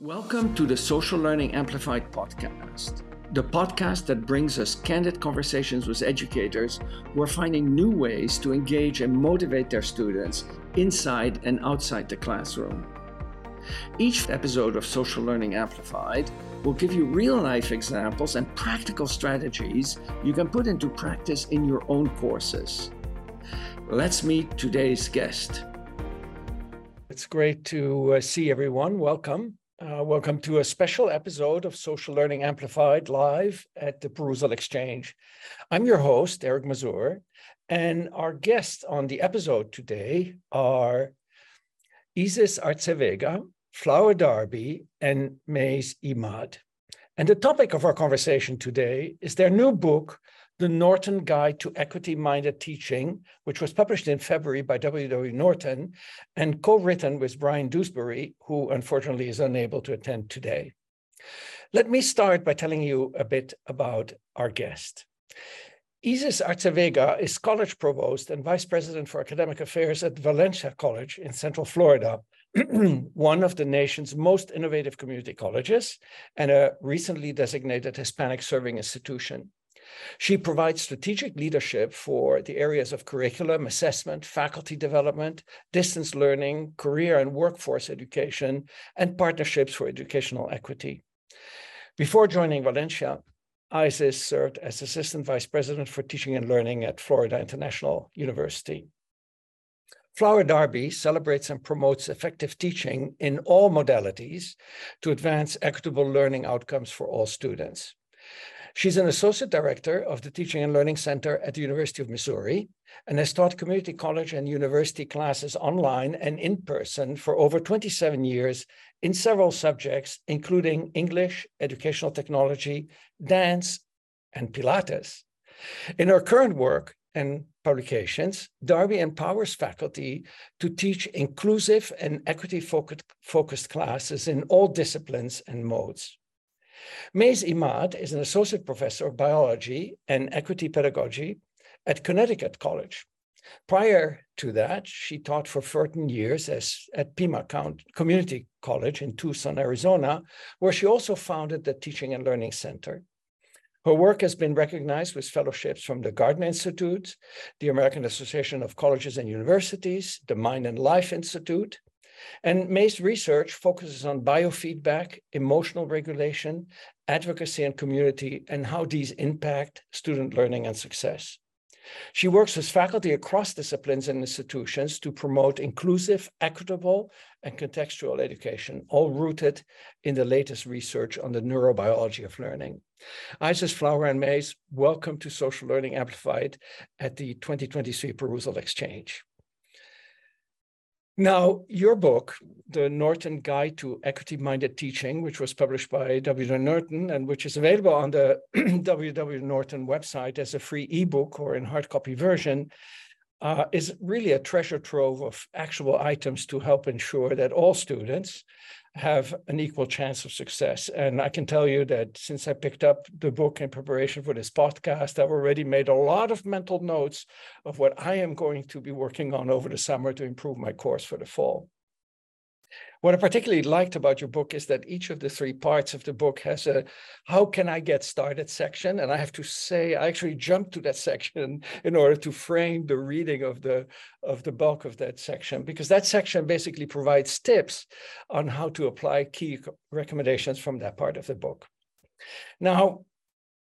Welcome to the Social Learning Amplified podcast, the podcast that brings us candid conversations with educators who are finding new ways to engage and motivate their students inside and outside the classroom. Each episode of Social Learning Amplified will give you real life examples and practical strategies you can put into practice in your own courses. Let's meet today's guest. It's great to uh, see everyone. Welcome. Uh, welcome to a special episode of Social Learning Amplified live at the Perusall Exchange. I'm your host, Eric Mazur, and our guests on the episode today are Isis Artze-Vega, Flower Darby, and Mays Imad. And the topic of our conversation today is their new book, the Norton Guide to Equity Minded Teaching, which was published in February by W.W. Norton and co written with Bryan Dewsbury, who unfortunately is unable to attend today. Let me start by telling you a bit about our guest. Isis Artze-Vega is college provost and vice president for academic affairs at Valencia College in Central Florida, one of the nation's most innovative community colleges and a recently designated Hispanic serving institution. She provides strategic leadership for the areas of curriculum, assessment, faculty development, distance learning, career and workforce education, and partnerships for educational equity. Before joining Valencia, Isis served as Assistant Vice President for Teaching and Learning at Florida International University. Flower Darby celebrates and promotes effective teaching in all modalities to advance equitable learning outcomes for all students. She's an associate director of the Teaching and Learning Center at the University of Missouri and has taught community college and university classes online and in person for over 27 years in several subjects, including English, educational technology, dance, and Pilates. In her current work and publications, Darby empowers faculty to teach inclusive and equity focused classes in all disciplines and modes. Mays Imad is an associate professor of biology and equity pedagogy at Connecticut College. Prior to that, she taught for 14 years as, at Pima County Community College in Tucson, Arizona, where she also founded the Teaching and Learning Center. Her work has been recognized with fellowships from the Gardner Institute, the American Association of Colleges and Universities, the Mind and Life Institute, and Mays' research focuses on biofeedback, emotional regulation, advocacy and community, and how these impact student learning and success. She works with faculty across disciplines and institutions to promote inclusive, equitable, and contextual education, all rooted in the latest research on the neurobiology of learning. Isis Flower and Mays, welcome to Social Learning Amplified at the 2023 Perusall Exchange. Now, your book, The Norton Guide to Equity Minded Teaching, which was published by W. Norton and which is available on the W. Norton website as a free ebook or in hard copy version, uh, is really a treasure trove of actual items to help ensure that all students, have an equal chance of success. And I can tell you that since I picked up the book in preparation for this podcast, I've already made a lot of mental notes of what I am going to be working on over the summer to improve my course for the fall. What I particularly liked about your book is that each of the three parts of the book has a how can I get started section. And I have to say, I actually jumped to that section in order to frame the reading of the of the bulk of that section, because that section basically provides tips on how to apply key recommendations from that part of the book. Now,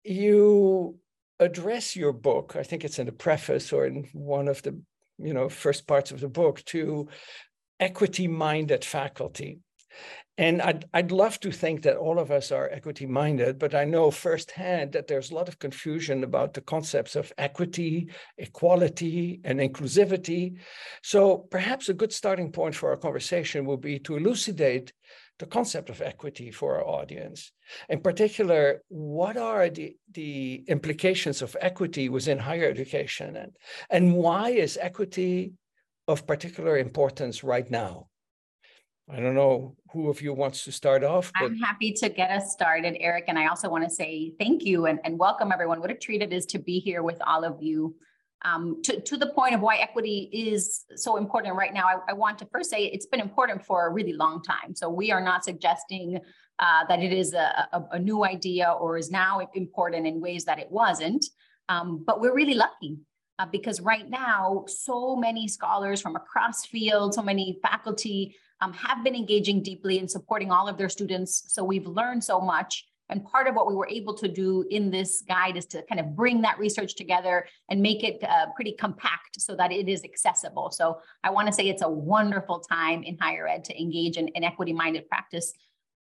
you address your book, I think it's in the preface or in one of the you know first parts of the book to equity minded faculty. And I'd, I'd love to think that all of us are equity minded, but I know firsthand that there's a lot of confusion about the concepts of equity, equality, and inclusivity. So perhaps a good starting point for our conversation will be to elucidate the concept of equity for our audience. In particular, what are the, the implications of equity within higher education? And, and why is equity of particular importance right now? I don't know who of you wants to start off. But... I'm happy to get us started, Eric. And I also want to say thank you and, and welcome everyone. What a treat it is to be here with all of you Um, to, to the point of why equity is so important right now, I, I, want to first say it's been important for a really long time. So we are not suggesting uh, that it is a, a, a, new idea or is now important in ways that it wasn't. Um, but we're really lucky uh, because right now, so many scholars from across field, so many faculty um, have been engaging deeply in supporting all of their students. So we've learned so much and part of what we were able to do in this guide is to kind of bring that research together and make it uh, pretty compact so that it is accessible. So I want to say it's a wonderful time in higher ed to engage in, in equity-minded practice.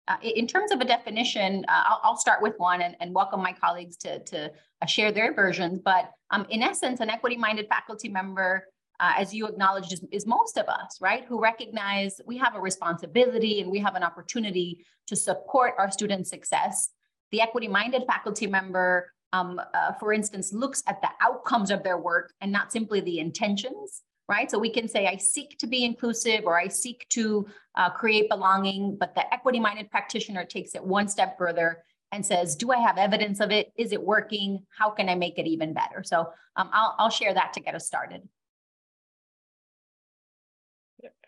Uh, in terms of a definition, uh, I'll, I'll, start with one and, and, welcome my colleagues to, to uh, share their versions. But um, in essence, an equity-minded faculty member uh, as you acknowledged, is, is, most of us, right, who recognize we have a responsibility and we have an opportunity to support our students' success. The equity-minded faculty member, um, uh, for instance, looks at the outcomes of their work and not simply the intentions, right? So we can say, I seek to be inclusive or I seek to uh, create belonging, but the equity-minded practitioner takes it one step further and says, do I have evidence of it? Is it working? How can I make it even better? So um, I'll, I'll share that to get us started.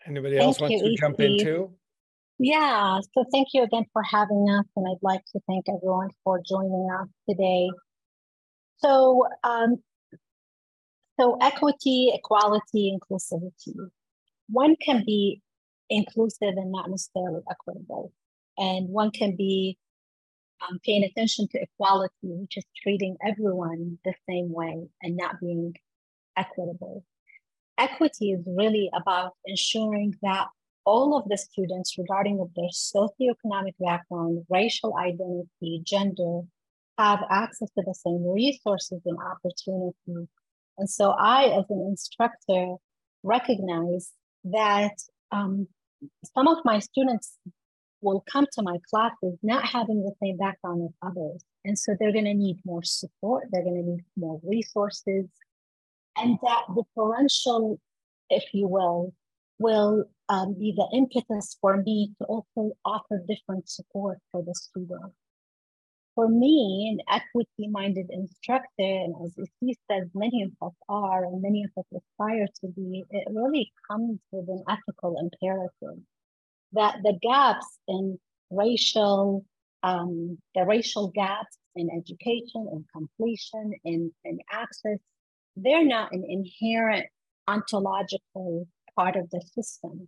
Anybody else thank want you, to jump in too? Yeah, so thank you again for having us, and I'd like to thank everyone for joining us today. So, um, so equity, equality, inclusivity. One can be inclusive and not necessarily equitable, and one can be um, paying attention to equality, which is treating everyone the same way and not being equitable equity is really about ensuring that all of the students, regarding of their socioeconomic background, racial identity, gender, have access to the same resources and opportunities. And so I, as an instructor, recognize that um, some of my students will come to my classes not having the same background as others. And so they're going to need more support, they're going to need more resources, and that differential, if you will, will um, be the impetus for me to also offer different support for the student. For me, an equity minded instructor, and as he says, many of us are, and many of us aspire to be, it really comes with an ethical imperative that the gaps in racial, um, the racial gaps in education and completion and, and access they're not an inherent ontological part of the system.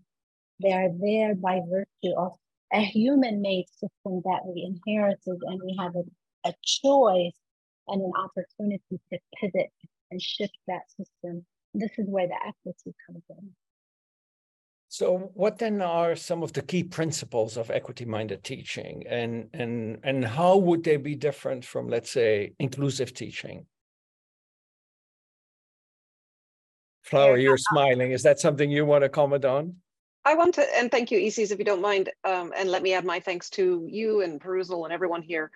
They are there by virtue of a human made system that we inherited, and we have a, a choice and an opportunity to pivot and shift that system. This is where the equity comes in. So, what then are some of the key principles of equity-minded teaching, and and and how would they be different from, let's say, inclusive teaching? Flower, you're smiling. Is that something you want to comment on? I want to, and thank you, Isis, if you don't mind, um, and let me add my thanks to you and Perusall and everyone here.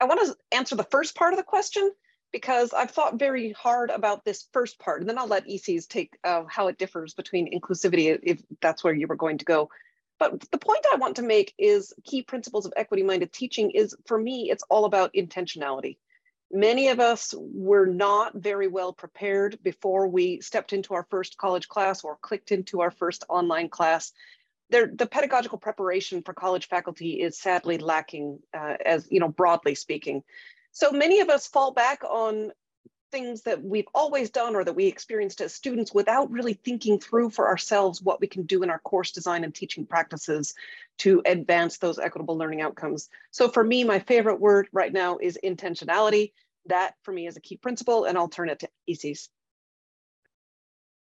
I want to answer the first part of the question because I've thought very hard about this first part, and then I'll let Isis take uh, how it differs between inclusivity, if that's where you were going to go. But the point I want to make is key principles of equity-minded teaching is, for me, it's all about intentionality. Many of us were not very well prepared before we stepped into our first college class or clicked into our first online class. There, the pedagogical preparation for college faculty is sadly lacking, uh, as you know, broadly speaking. So many of us fall back on things that we've always done or that we experienced as students without really thinking through for ourselves what we can do in our course design and teaching practices to advance those equitable learning outcomes. So for me, my favorite word right now is intentionality. That for me is a key principle and I'll turn it to Isis.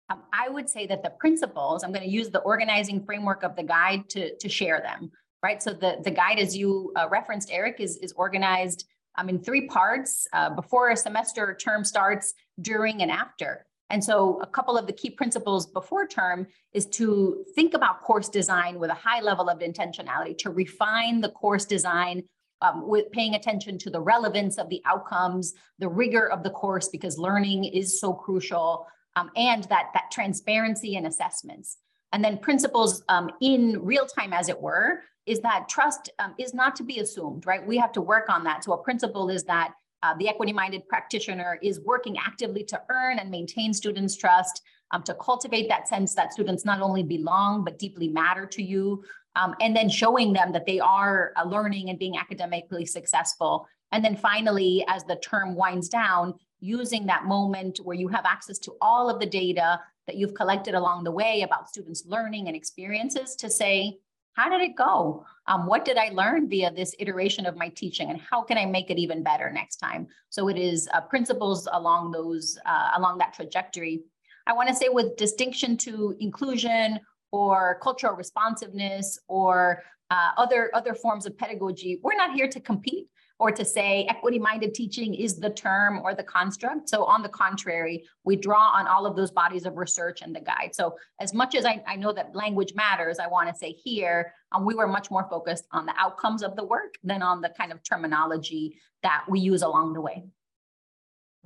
Um, I would say that the principles, I'm going to use the organizing framework of the guide to, to share them, right? So the, the guide, as you uh, referenced, Eric, is, is organized um, in three parts uh, before a semester term starts, during and after. And so a couple of the key principles before term is to think about course design with a high level of intentionality, to refine the course design um, with paying attention to the relevance of the outcomes, the rigor of the course, because learning is so crucial, um, and that, that transparency and assessments. And then principles um, in real time, as it were, is that trust um, is not to be assumed, right? We have to work on that. So a principle is that uh, the equity-minded practitioner is working actively to earn and maintain students' trust, um, to cultivate that sense that students not only belong, but deeply matter to you, um, and then showing them that they are uh, learning and being academically successful. And then finally, as the term winds down, using that moment where you have access to all of the data that you've collected along the way about students' learning and experiences to say, how did it go? Um, what did I learn via this iteration of my teaching, and how can I make it even better next time? So it is uh, principles along those uh, along that trajectory. I want to say with distinction to inclusion or cultural responsiveness or uh, other other forms of pedagogy, we're not here to compete or to say equity minded teaching is the term or the construct. So, on the contrary, we draw on all of those bodies of research and the guide. So, as much as I, I know that language matters, I want to say here, um, we were much more focused on the outcomes of the work than on the kind of terminology that we use along the way.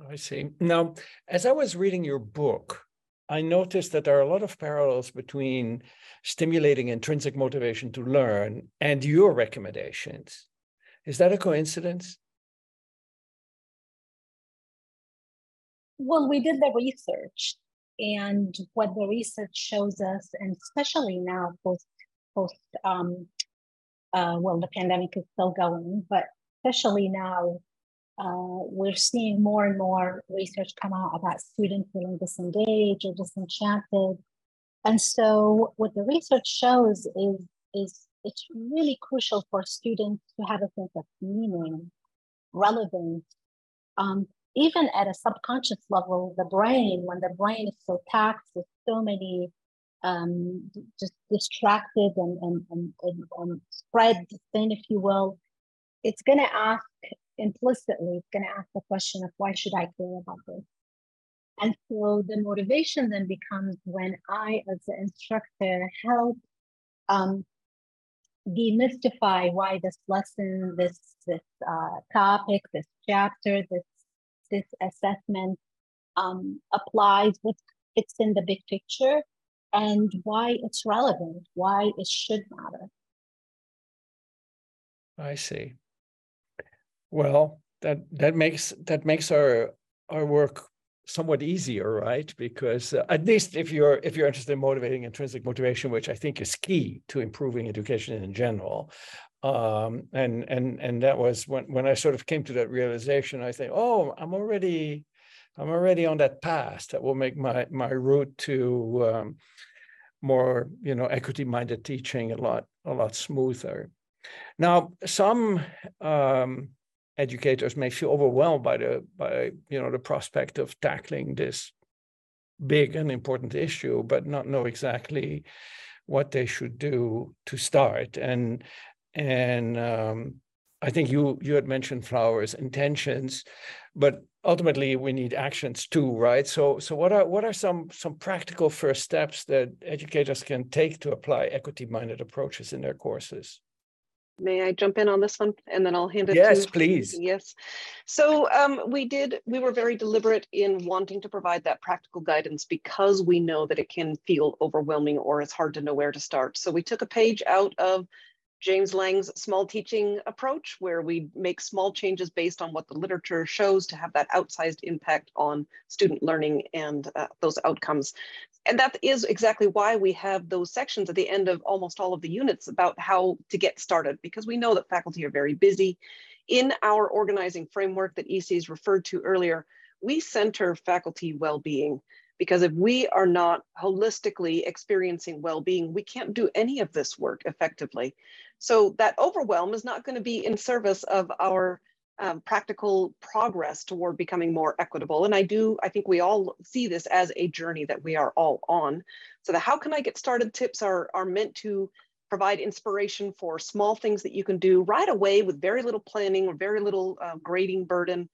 I see. Now, as I was reading your book, I noticed that there are a lot of parallels between stimulating intrinsic motivation to learn and your recommendations. Is that a coincidence? Well, we did the research, and what the research shows us, and especially now post post um, uh, well, the pandemic is still going, but especially now, uh, we're seeing more and more research come out about students feeling disengaged or disenchanted. And so, what the research shows is is it's really crucial for students to have a sense of meaning, relevance. Um, even at a subconscious level, the brain, when the brain is so taxed with so many um, just distracted and, and, and, and, and spread thin, if you will, it's going to ask implicitly, it's going to ask the question of why should I care about this? And so the motivation then becomes when I, as the instructor, help um, demystify why this lesson, this this uh, topic, this chapter, this this assessment um, applies, what fits in the big picture, and why it's relevant, why it should matter. I see. Well, that that makes that makes our our work somewhat easier, right? Because uh, at least if you're if you're interested in motivating intrinsic motivation, which I think is key to improving education in general, um, and and and that was when when I sort of came to that realization. I think, oh, I'm already I'm already on that path that will make my my route to um, more you know equity minded teaching a lot a lot smoother. Now, some um, educators may feel overwhelmed by the by you know the prospect of tackling this big and important issue, but not know exactly what they should do to start. And and um, I think you you had mentioned Flower's intentions, but ultimately we need actions too, right? So so what are what are some some practical first steps that educators can take to apply equity minded approaches in their courses? May I jump in on this one and then I'll hand it to you. yes, to please. Yes. So um, we did, we were very deliberate in wanting to provide that practical guidance because we know that it can feel overwhelming or it's hard to know where to start. So we took a page out of James Lang's small teaching approach, where we make small changes based on what the literature shows to have that outsized impact on student learning and uh, those outcomes. And that is exactly why we have those sections at the end of almost all of the units about how to get started, because we know that faculty are very busy. In our organizing framework that Isis referred to earlier, we center faculty well-being because if we are not holistically experiencing well-being, we can't do any of this work effectively. So that overwhelm is not going to be in service of our um, practical progress toward becoming more equitable. And I do, I think we all see this as a journey that we are all on. So the how can I get started tips are, are meant to provide inspiration for small things that you can do right away with very little planning or very little uh, grading burden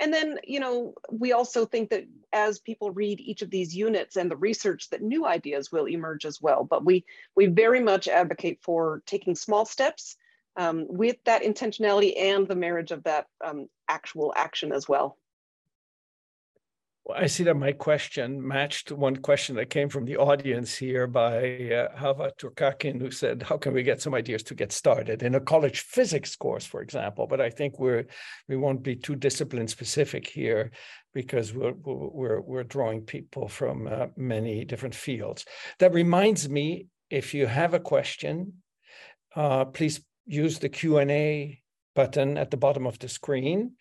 and then, you know, we also think that as people read each of these units and the research that new ideas will emerge as well. But we, we very much advocate for taking small steps um, with that intentionality and the marriage of that um, actual action as well. I see that my question matched one question that came from the audience here by uh, Hava Turkakin, who said, "How can we get some ideas to get started in a college physics course, for example?" But I think we're we won't be too discipline specific here because we're we're we're drawing people from uh, many different fields. That reminds me, if you have a question, uh, please use the Q and A button at the bottom of the screen,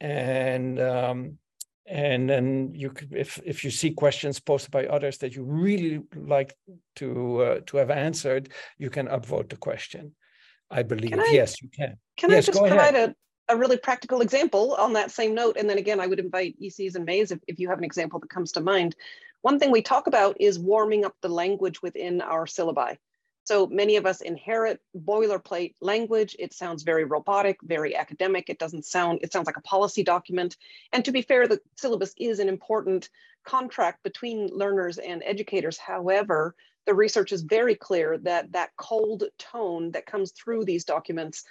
and um, and then you could if if you see questions posted by others that you really like to uh, to have answered you can upvote the question. I believe I, yes you can. can yes, i just provide a, a really practical example on that same note? And then again i would invite Isis and mays if, if you have an example that comes to mind. One thing we talk about is warming up the language within our syllabi so many of us inherit boilerplate language. It sounds very robotic, very academic. It doesn't sound, it sounds like a policy document. And to be fair, the syllabus is an important contract between learners and educators. However, the research is very clear that that cold tone that comes through these documents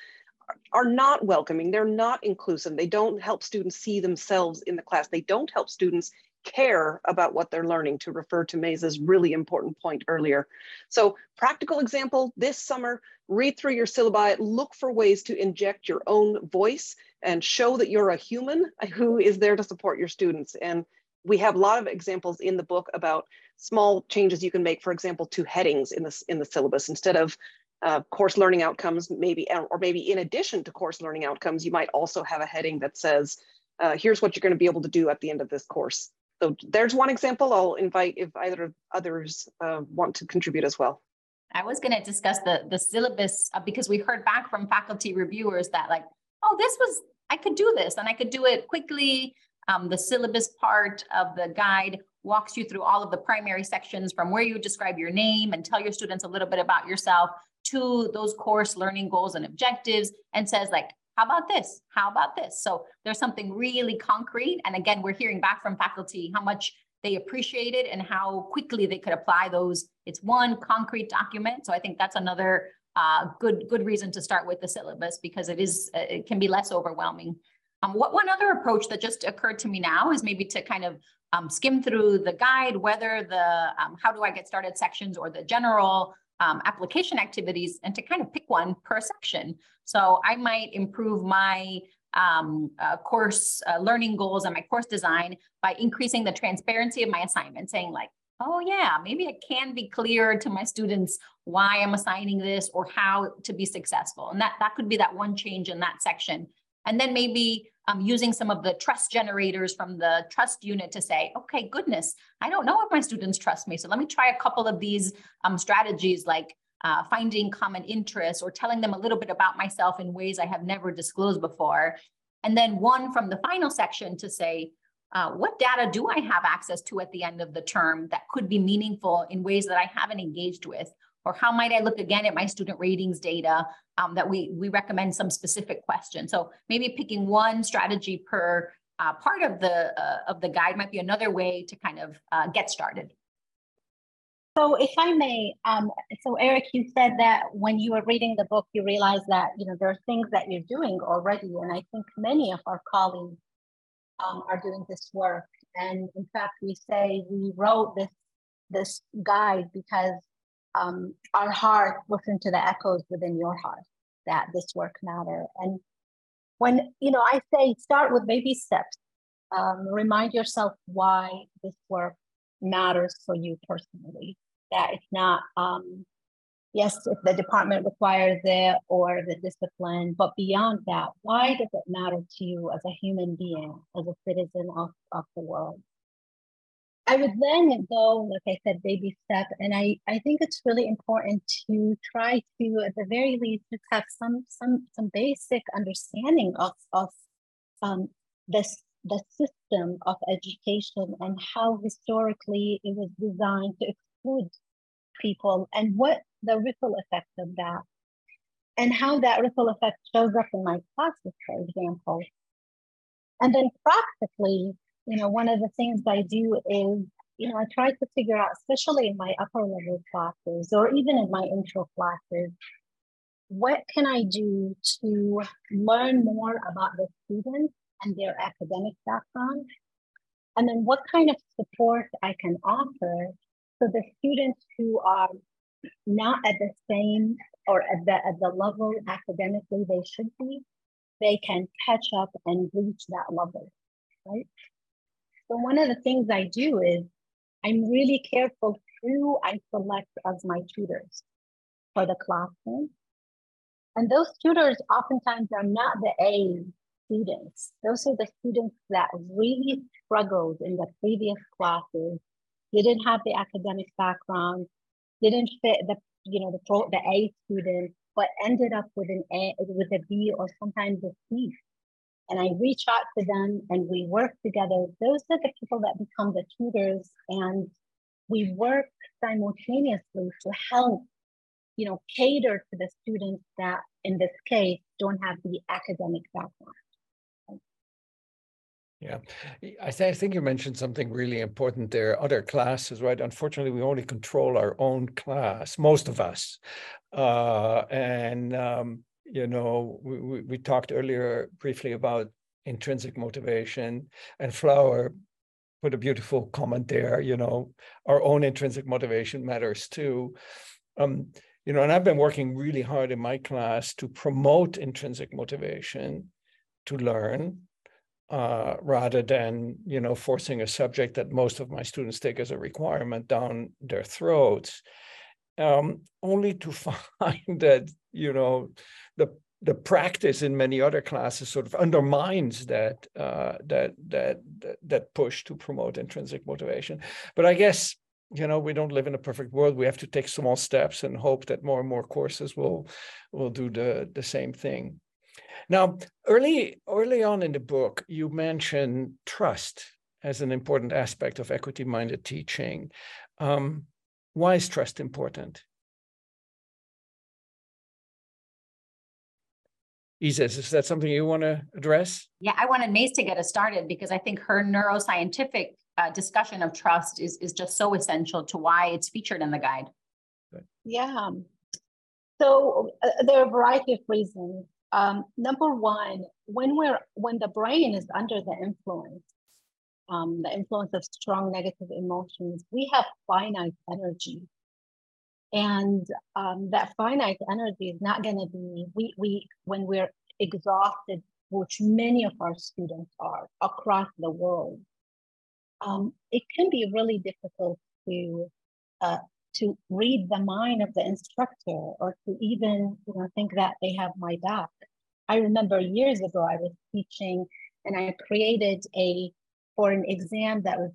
are not welcoming. They're not inclusive. They don't help students see themselves in the class. They don't help students care about what they're learning to refer to Mays's really important point earlier. So practical example, this summer, read through your syllabi, look for ways to inject your own voice and show that you're a human who is there to support your students. And we have a lot of examples in the book about small changes you can make, for example, to headings in the, in the syllabus. Instead of uh, course learning outcomes, maybe, or maybe in addition to course learning outcomes, you might also have a heading that says, uh, here's what you're going to be able to do at the end of this course. So there's one example. I'll invite if either others uh, want to contribute as well. I was going to discuss the the syllabus uh, because we heard back from faculty reviewers that like, oh, this was I could do this and I could do it quickly. Um, the syllabus part of the guide walks you through all of the primary sections from where you describe your name and tell your students a little bit about yourself to those course learning goals and objectives and says like how about this? How about this? So there's something really concrete. And again, we're hearing back from faculty how much they appreciate it and how quickly they could apply those. It's one concrete document. So I think that's another uh, good good reason to start with the syllabus because it is uh, it can be less overwhelming. Um, what one other approach that just occurred to me now is maybe to kind of um, skim through the guide, whether the um, how do I get started sections or the general um, application activities and to kind of pick one per section. So I might improve my um, uh, course uh, learning goals and my course design by increasing the transparency of my assignment, saying like, oh yeah, maybe it can be clear to my students why I'm assigning this or how to be successful. And that, that could be that one change in that section. And then maybe um, using some of the trust generators from the trust unit to say, okay, goodness, I don't know if my students trust me. So let me try a couple of these um, strategies like uh, finding common interests or telling them a little bit about myself in ways I have never disclosed before. And then one from the final section to say, uh, what data do I have access to at the end of the term that could be meaningful in ways that I haven't engaged with? Or how might I look again at my student ratings data um, that we, we recommend some specific questions? So maybe picking one strategy per uh, part of the, uh, of the guide might be another way to kind of uh, get started. So if I may, um, so Eric, you said that when you were reading the book, you realized that, you know, there are things that you're doing already. And I think many of our colleagues um, are doing this work. And in fact, we say we wrote this, this guide because um, our heart listen to the echoes within your heart that this work matter. And when, you know, I say start with baby steps. Um, remind yourself why this work matters for you personally. That it's not, um, yes, if the department requires it or the discipline, but beyond that, why does it matter to you as a human being, as a citizen of, of the world? I would then go, like I said, baby step. And I, I think it's really important to try to, at the very least, just have some some some basic understanding of of um, this the system of education and how historically it was designed to exclude people and what the ripple effect of that and how that ripple effect shows up in my classes, for example. And then practically, you know, one of the things I do is, you know, I try to figure out, especially in my upper level classes or even in my intro classes, what can I do to learn more about the students and their academic background And then what kind of support I can offer so the students who are not at the same or at the, at the level academically they should be, they can catch up and reach that level, right? So one of the things I do is I'm really careful who I select as my tutors for the classroom. And those tutors oftentimes are not the A students. Those are the students that really struggled in the previous classes, didn't have the academic background, didn't fit the you know the pro, the A student, but ended up with an A with a B or sometimes a C. And I reach out to them and we work together. Those are the people that become the tutors, and we work simultaneously to help you know cater to the students that in this case don't have the academic background yeah, I, th- I think you mentioned something really important there. Other classes, right? Unfortunately, we only control our own class, most of us. Uh, and, um, you know, we, we, talked earlier briefly about intrinsic motivation, and Flower put a beautiful comment there. You know, our own intrinsic motivation matters too. Um, you know, and I've been working really hard in my class to promote intrinsic motivation to learn uh, rather than you know forcing a subject that most of my students take as a requirement down their throats um, only to find that you know the the practice in many other classes sort of undermines that uh, that that that push to promote intrinsic motivation but i guess you know we don't live in a perfect world we have to take small steps and hope that more and more courses will will do the the same thing now, early early on in the book, you mention trust as an important aspect of equity-minded teaching. Um, why is trust important? Isis, is that something you want to address? Yeah, I wanted Mays to get us started because I think her neuroscientific uh, discussion of trust is, is just so essential to why it's featured in the guide. Yeah. So uh, there are a variety of reasons. Um, number one, when we're when the brain is under the influence, um, the influence of strong negative emotions, we have finite energy, and um, that finite energy is not going to be we we when we're exhausted, which many of our students are across the world. Um, it can be really difficult to uh, to read the mind of the instructor or to even you know think that they have my back. I remember years ago I was teaching and I created a for an exam that was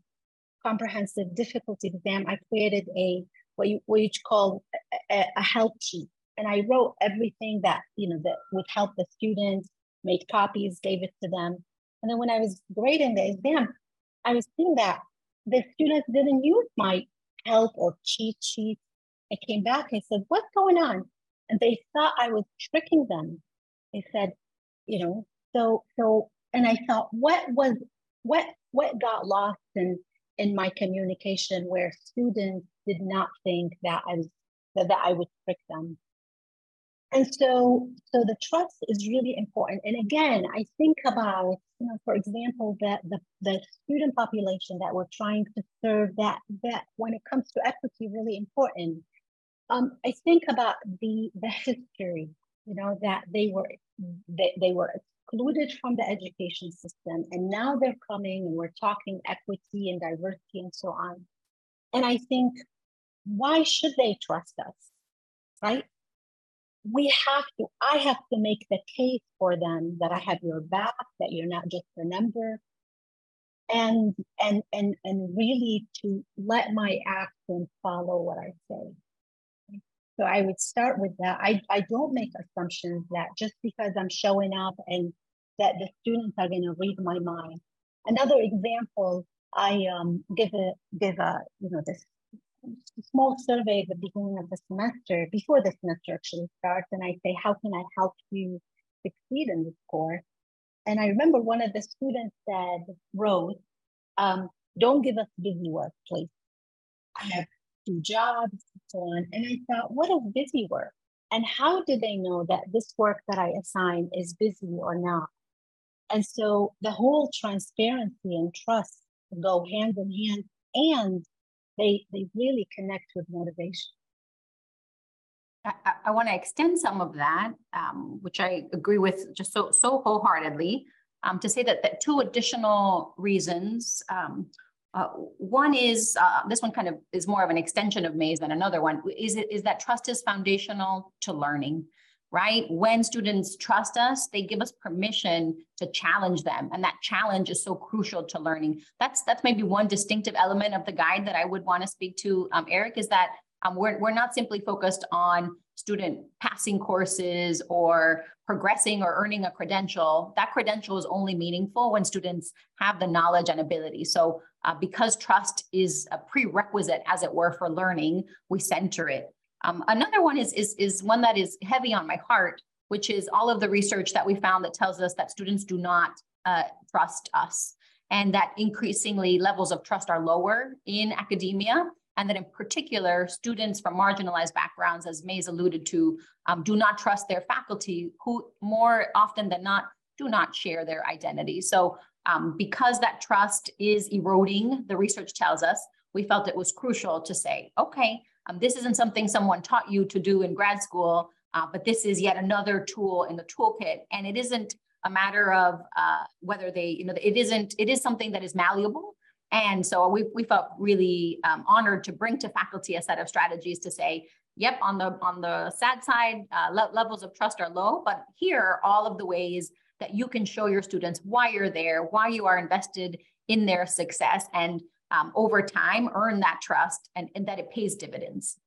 comprehensive difficulty exam. I created a what you what you call a, a help sheet, and I wrote everything that you know that would help the students, made copies, gave it to them, and then when I was grading the exam, I was seeing that the students didn't use my help or cheat sheet. I came back, I said, What's going on? And they thought I was tricking them. They said, You know, so, so, and I thought, what was, what, what got lost in, in my communication where students did not think that I was, that, that I would trick them. And so, so the trust is really important. And again, I think about, you know, for example, that the, the student population that we're trying to serve that that when it comes to equity, really important. Um, I think about the the history, you know, that they were they, they were excluded from the education system, and now they're coming and we're talking equity and diversity and so on. And I think, why should they trust us, right? we have to, I have to make the case for them that I have your back, that you're not just a number. And and and and really to let my actions follow what I say. So I would start with that. I, I don't make assumptions that just because I'm showing up and that the students are going to read my mind. Another example, I um, give a give a you know this small survey at the beginning of the semester, before the semester actually starts, and I say, how can I help you succeed in this course? And I remember one of the students said, wrote, um, don't give us busy work, please. I have two jobs, so on. And I thought, what is busy work? And how do they know that this work that I assign is busy or not? And so the whole transparency and trust go hand in hand and they they really connect with motivation. I, I want to extend some of that, um, which I agree with just so so wholeheartedly, um, to say that that two additional reasons. Um, uh, one is uh, this one kind of is more of an extension of Mays than another one. Is it is that trust is foundational to learning, right? When students trust us, they give us permission to challenge them, and that challenge is so crucial to learning. That's that's maybe one distinctive element of the guide that I would want to speak to, um, Eric, is that um, we're, we're not simply focused on student passing courses or progressing or earning a credential. That credential is only meaningful when students have the knowledge and ability. So uh, because trust is a prerequisite, as it were, for learning, we center it. Um, another one is, is, is one that is heavy on my heart, which is all of the research that we found that tells us that students do not uh, trust us and that increasingly levels of trust are lower in academia and that in particular, students from marginalized backgrounds, as Mays alluded to, um, do not trust their faculty who more often than not do not share their identity. So um, because that trust is eroding, the research tells us, we felt it was crucial to say, okay, um, this isn't something someone taught you to do in grad school, uh, but this is yet another tool in the toolkit. And it isn't a matter of uh, whether they, you know, it isn't, it is something that is malleable and so we, we felt really um, honored to bring to faculty a set of strategies to say, yep, on the on the sad side, uh, le levels of trust are low, but here are all of the ways that you can show your students why you're there, why you are invested in their success, and um, over time earn that trust and, and that it pays dividends.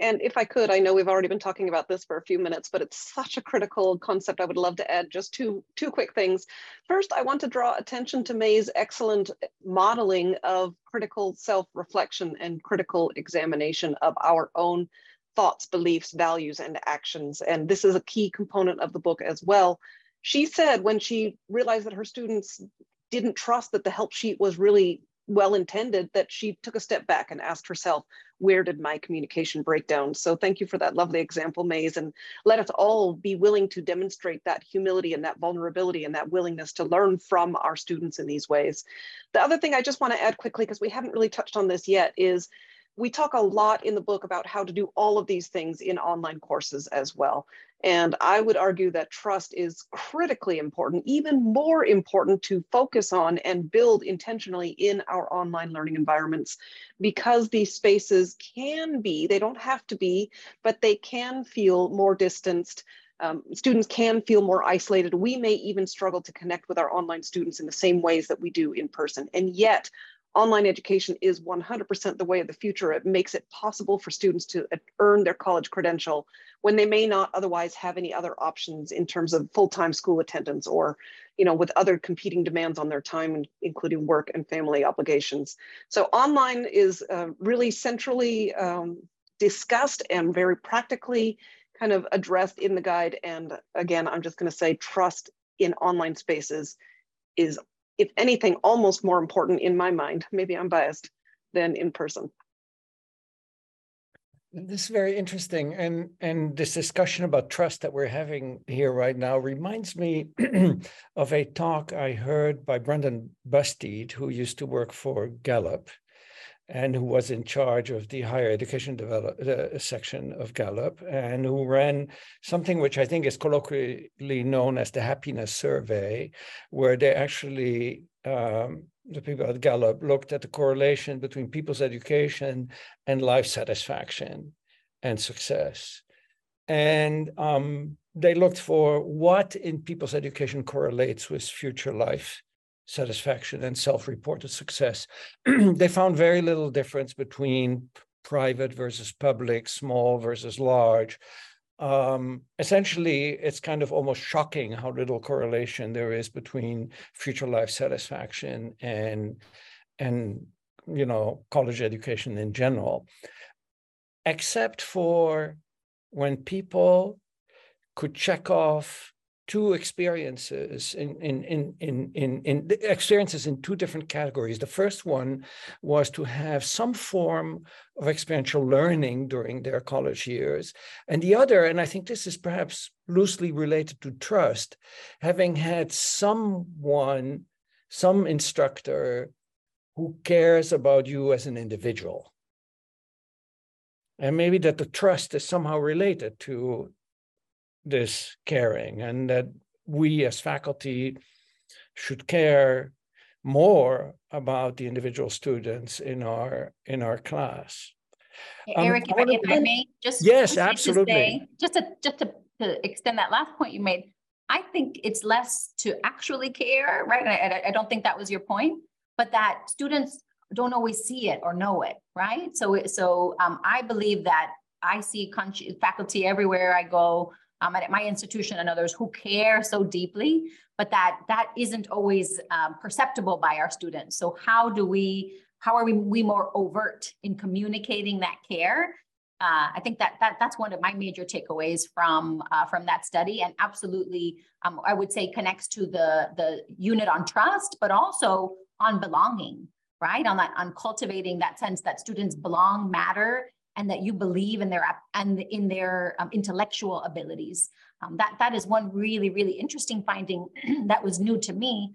And if I could, I know we've already been talking about this for a few minutes, but it's such a critical concept. I would love to add just two, two quick things. First, I want to draw attention to Mays' excellent modeling of critical self-reflection and critical examination of our own thoughts, beliefs, values, and actions. And this is a key component of the book as well. She said when she realized that her students didn't trust that the help sheet was really well intended that she took a step back and asked herself, where did my communication break down? So thank you for that lovely example, Mays, and let us all be willing to demonstrate that humility and that vulnerability and that willingness to learn from our students in these ways. The other thing I just want to add quickly, because we haven't really touched on this yet, is we talk a lot in the book about how to do all of these things in online courses as well. And I would argue that trust is critically important, even more important to focus on and build intentionally in our online learning environments, because these spaces can be, they don't have to be, but they can feel more distanced. Um, students can feel more isolated. We may even struggle to connect with our online students in the same ways that we do in person. And yet, online education is 100% the way of the future. It makes it possible for students to earn their college credential when they may not otherwise have any other options in terms of full-time school attendance or, you know, with other competing demands on their time, including work and family obligations. So online is uh, really centrally um, discussed and very practically kind of addressed in the guide. And again, I'm just gonna say trust in online spaces is if anything, almost more important in my mind, maybe I'm biased, than in person. This is very interesting. And, and this discussion about trust that we're having here right now reminds me of a talk I heard by Brandon Busteed, who used to work for Gallup and who was in charge of the higher education develop, uh, section of Gallup, and who ran something which I think is colloquially known as the happiness survey, where they actually um, the people at Gallup looked at the correlation between people's education and life satisfaction and success. And um, they looked for what in people's education correlates with future life satisfaction and self-reported success. they found very little difference between private versus public, small versus large. Um, essentially, it's kind of almost shocking how little correlation there is between future life satisfaction and and you know college education in general, except for when people could check off two experiences in, in, in, in, in, in experiences in two different categories. The first one was to have some form of experiential learning during their college years. And the other, and I think this is perhaps loosely related to trust, having had someone some instructor who cares about you as an individual. And maybe that the trust is somehow related to this caring, and that we as faculty should care more about the individual students in our in our class. Um, Eric, if I, if I may, just yes, absolutely. To say, just to just to, to extend that last point you made, I think it's less to actually care, right? I, I don't think that was your point, but that students don't always see it or know it, right? So, so um, I believe that I see faculty everywhere I go um, at my institution and others who care so deeply, but that that isn't always um, perceptible by our students. So how do we, how are we, we more overt in communicating that care? Uh, I think that, that that's one of my major takeaways from uh, from that study, and absolutely, um, I would say connects to the the unit on trust, but also on belonging, right? On that on cultivating that sense that students belong, matter, and that you believe in their and in their um, intellectual abilities. Um, that that is one really really interesting finding that was new to me.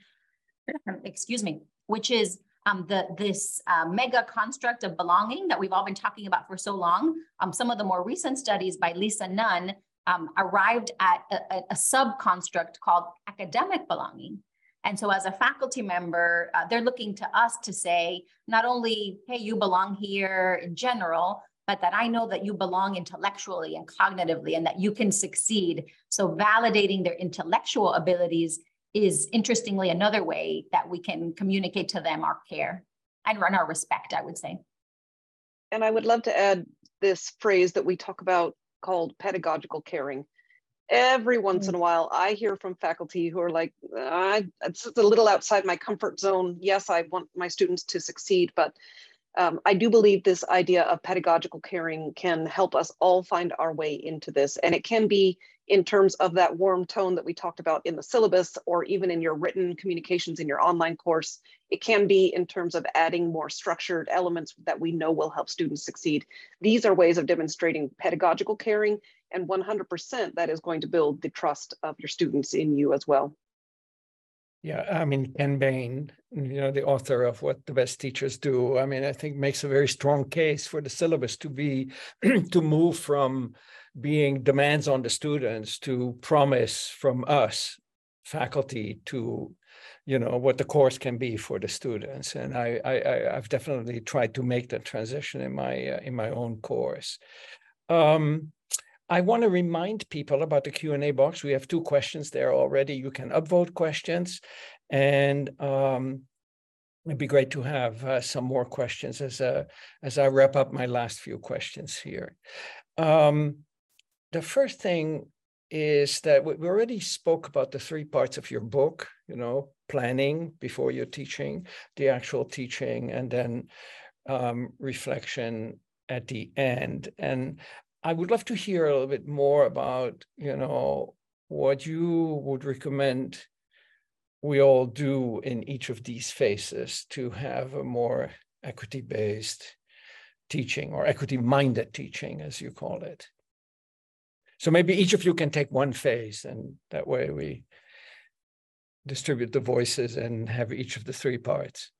Excuse me, which is um, the this uh, mega construct of belonging that we've all been talking about for so long. Um, some of the more recent studies by Lisa Nunn um, arrived at a, a sub construct called academic belonging. And so, as a faculty member, uh, they're looking to us to say not only, hey, you belong here in general, but that I know that you belong intellectually and cognitively and that you can succeed. So, validating their intellectual abilities is interestingly another way that we can communicate to them our care and run our respect, I would say. And I would love to add this phrase that we talk about called pedagogical caring. Every once mm-hmm. in a while, I hear from faculty who are like, uh, it's a little outside my comfort zone. Yes, I want my students to succeed, but um, I do believe this idea of pedagogical caring can help us all find our way into this. And it can be in terms of that warm tone that we talked about in the syllabus, or even in your written communications in your online course. It can be in terms of adding more structured elements that we know will help students succeed. These are ways of demonstrating pedagogical caring, and 100% that is going to build the trust of your students in you as well. Yeah, I mean, Ken Bain, you know, the author of What the Best Teachers Do, I mean, I think makes a very strong case for the syllabus to be, to move from being demands on the students to promise from us, faculty, to, you know, what the course can be for the students. And I, I, I've definitely tried to make that transition in my, uh, in my own course. Um, I want to remind people about the Q&A box. We have two questions there already. You can upvote questions and um, it'd be great to have uh, some more questions as, a, as I wrap up my last few questions here. Um, the first thing is that we already spoke about the three parts of your book, you know, planning before you're teaching, the actual teaching, and then um, reflection at the end. And I would love to hear a little bit more about, you know, what you would recommend we all do in each of these phases to have a more equity-based teaching or equity-minded teaching, as you call it. So maybe each of you can take one phase, and that way we distribute the voices and have each of the three parts.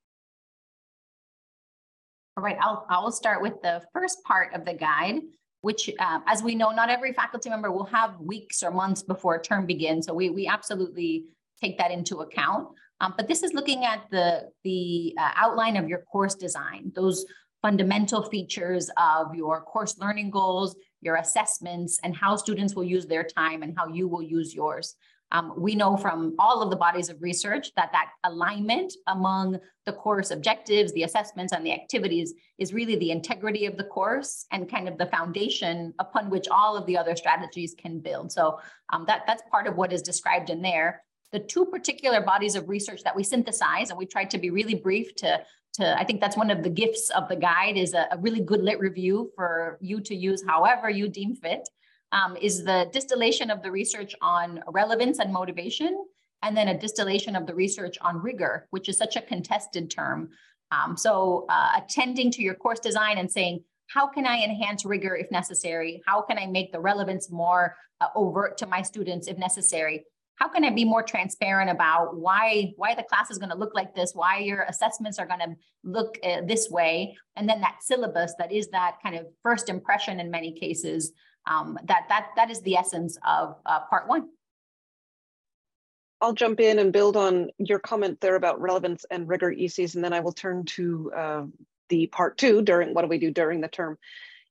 All right, I'll, I'll start with the first part of the guide, which uh, as we know, not every faculty member will have weeks or months before a term begins. So we, we absolutely take that into account. Um, but this is looking at the, the uh, outline of your course design, those fundamental features of your course learning goals, your assessments, and how students will use their time and how you will use yours. Um, we know from all of the bodies of research that that alignment among the course objectives, the assessments, and the activities is really the integrity of the course and kind of the foundation upon which all of the other strategies can build. So um, that, that's part of what is described in there. The two particular bodies of research that we synthesize, and we tried to be really brief to to i think that's one of the gifts of the guide is a, a, really good lit review for you to use however you deem fit um, is the distillation of the research on relevance and motivation, and then a distillation of the research on rigor, which is such a contested term. Um, so uh, attending to your course design and saying, how can I enhance rigor if necessary? How can I make the relevance more uh, overt to my students if necessary? how can I be more transparent about why why the class is going to look like this, why your assessments are going to look uh, this way, and then that syllabus that is that kind of first impression in many cases. Um, that that that is the essence of uh, part one. I'll jump in and build on your comment there about relevance and rigor Isis, and then I will turn to uh, the part two during what do we do during the term.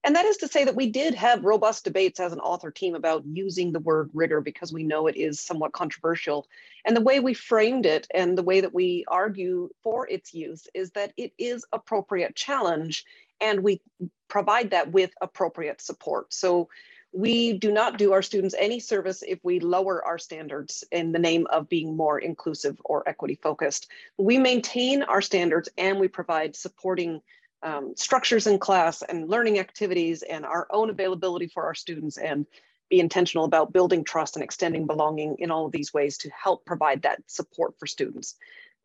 And that is to say that we did have robust debates as an author team about using the word rigor because we know it is somewhat controversial. And the way we framed it and the way that we argue for its use is that it is appropriate challenge and we provide that with appropriate support. So we do not do our students any service if we lower our standards in the name of being more inclusive or equity focused. We maintain our standards and we provide supporting um, structures in class and learning activities and our own availability for our students and be intentional about building trust and extending belonging in all of these ways to help provide that support for students.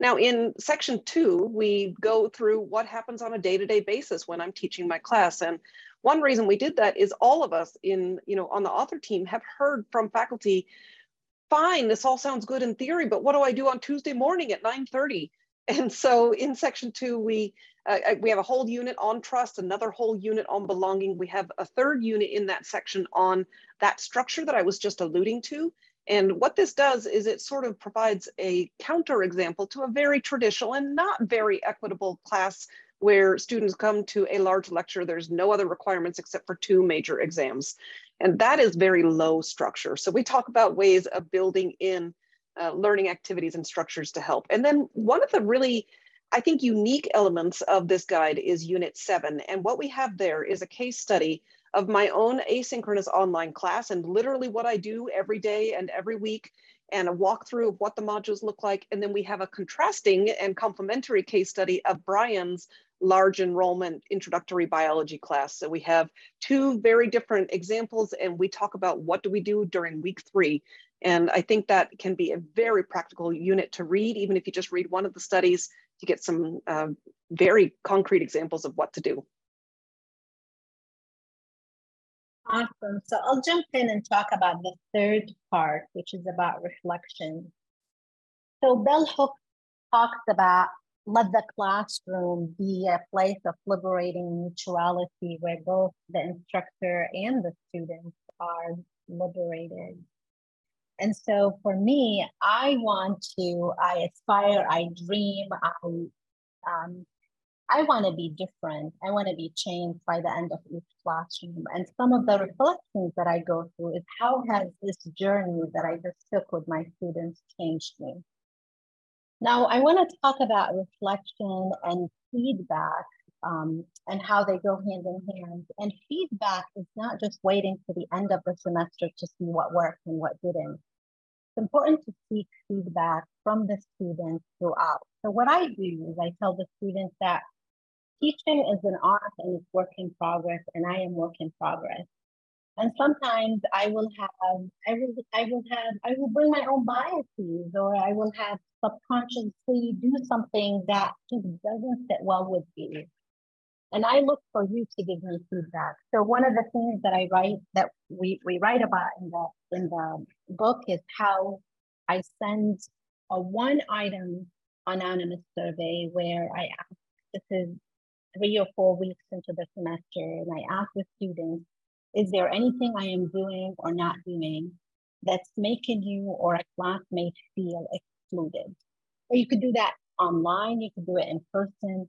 Now in section two, we go through what happens on a day-to-day -day basis when I'm teaching my class. And one reason we did that is all of us in, you know, on the author team have heard from faculty, fine, this all sounds good in theory, but what do I do on Tuesday morning at 9.30? And so in section two, we uh, we have a whole unit on trust, another whole unit on belonging. We have a third unit in that section on that structure that I was just alluding to. And what this does is it sort of provides a counter example to a very traditional and not very equitable class where students come to a large lecture, there's no other requirements except for two major exams. And that is very low structure. So we talk about ways of building in uh, learning activities and structures to help. And then one of the really I think unique elements of this guide is unit seven. And what we have there is a case study of my own asynchronous online class and literally what I do every day and every week and a walkthrough of what the modules look like. And then we have a contrasting and complementary case study of Bryan's large enrollment introductory biology class. So we have two very different examples and we talk about what do we do during week three. And I think that can be a very practical unit to read, even if you just read one of the studies to get some uh, very concrete examples of what to do. Awesome. So I'll jump in and talk about the third part, which is about reflection. So Bell Hooks talks about let the classroom be a place of liberating mutuality where both the instructor and the students are liberated. And so for me, I want to, I aspire, I dream, I, um, I want to be different. I want to be changed by the end of each classroom. And some of the reflections that I go through is how has this journey that I just took with my students changed me? Now, I want to talk about reflection and feedback um, and how they go hand in hand. And feedback is not just waiting to the end of the semester to see what worked and what didn't. It's important to seek feedback from the students throughout. So what I do is I tell the students that teaching is an art and it's work in progress, and I am work in progress. And sometimes I will have, I will, I will have, I will bring my own biases, or I will have subconsciously do something that just doesn't sit well with you and I look for you to give me feedback. So one of the things that I write that we, we write about in the in the book is how I send a one item anonymous survey where I ask this is three or four weeks into the semester and I ask the students, is there anything I am doing or not doing that's making you or a classmate feel excluded? Or you could do that online, you could do it in person,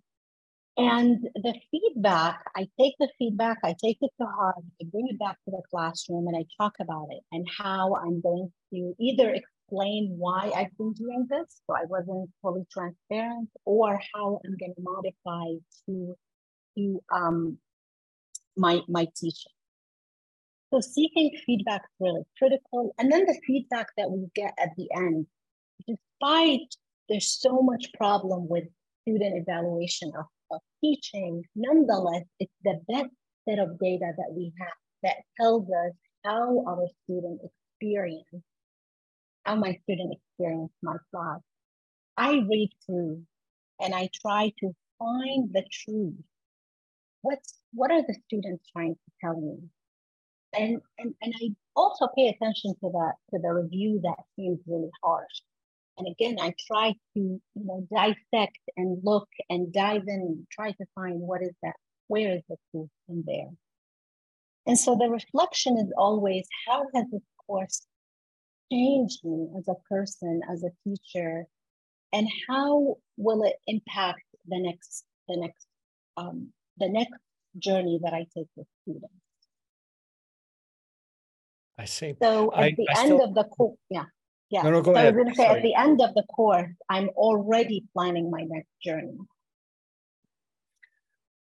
and the feedback, I take the feedback, I take it to heart, I bring it back to the classroom and I talk about it and how I'm going to either explain why I've been doing this, so I wasn't fully transparent, or how I'm going to modify to, to um, my, my teaching. So seeking feedback is really critical. And then the feedback that we get at the end, despite there's so much problem with student evaluation of of teaching, nonetheless, it's the best set of data that we have that tells us how our student experience, how my student experience my class. I read through and I try to find the truth. What's what are the students trying to tell me? and, and, and I also pay attention to the, to the review that seems really harsh. And again, I try to, you know, dissect and look and dive in try to find what is that, where is the truth in there. And so the reflection is always how has this course changed me as a person, as a teacher, and how will it impact the next, the next, um, the next journey that I take with students. I see. So at I, the I end still, of the course, yeah, yeah. No, no, go so ahead. I was going to say Sorry. at the end of the course, I'm already planning my next journey.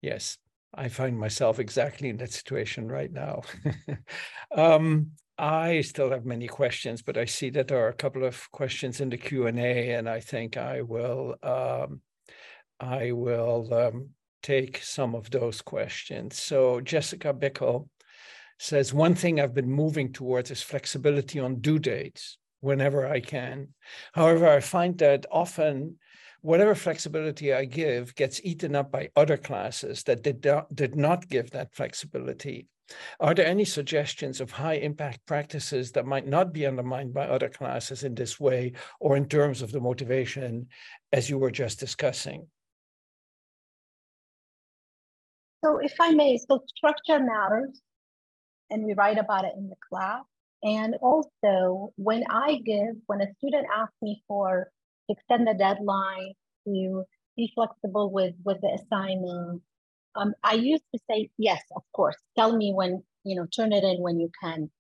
Yes, I find myself exactly in that situation right now. um, I still have many questions, but I see that there are a couple of questions in the Q and A, and I think I will um, I will um, take some of those questions. So Jessica Bickle says one thing I've been moving towards is flexibility on due dates whenever I can. However, I find that often whatever flexibility I give gets eaten up by other classes that did not, did not give that flexibility. Are there any suggestions of high impact practices that might not be undermined by other classes in this way or in terms of the motivation as you were just discussing? So if I may, so structure matters, and we write about it in the class. And also, when I give, when a student asks me for extend the deadline to be flexible with with the assignment, um, I used to say yes, of course. Tell me when you know, turn it in when you can.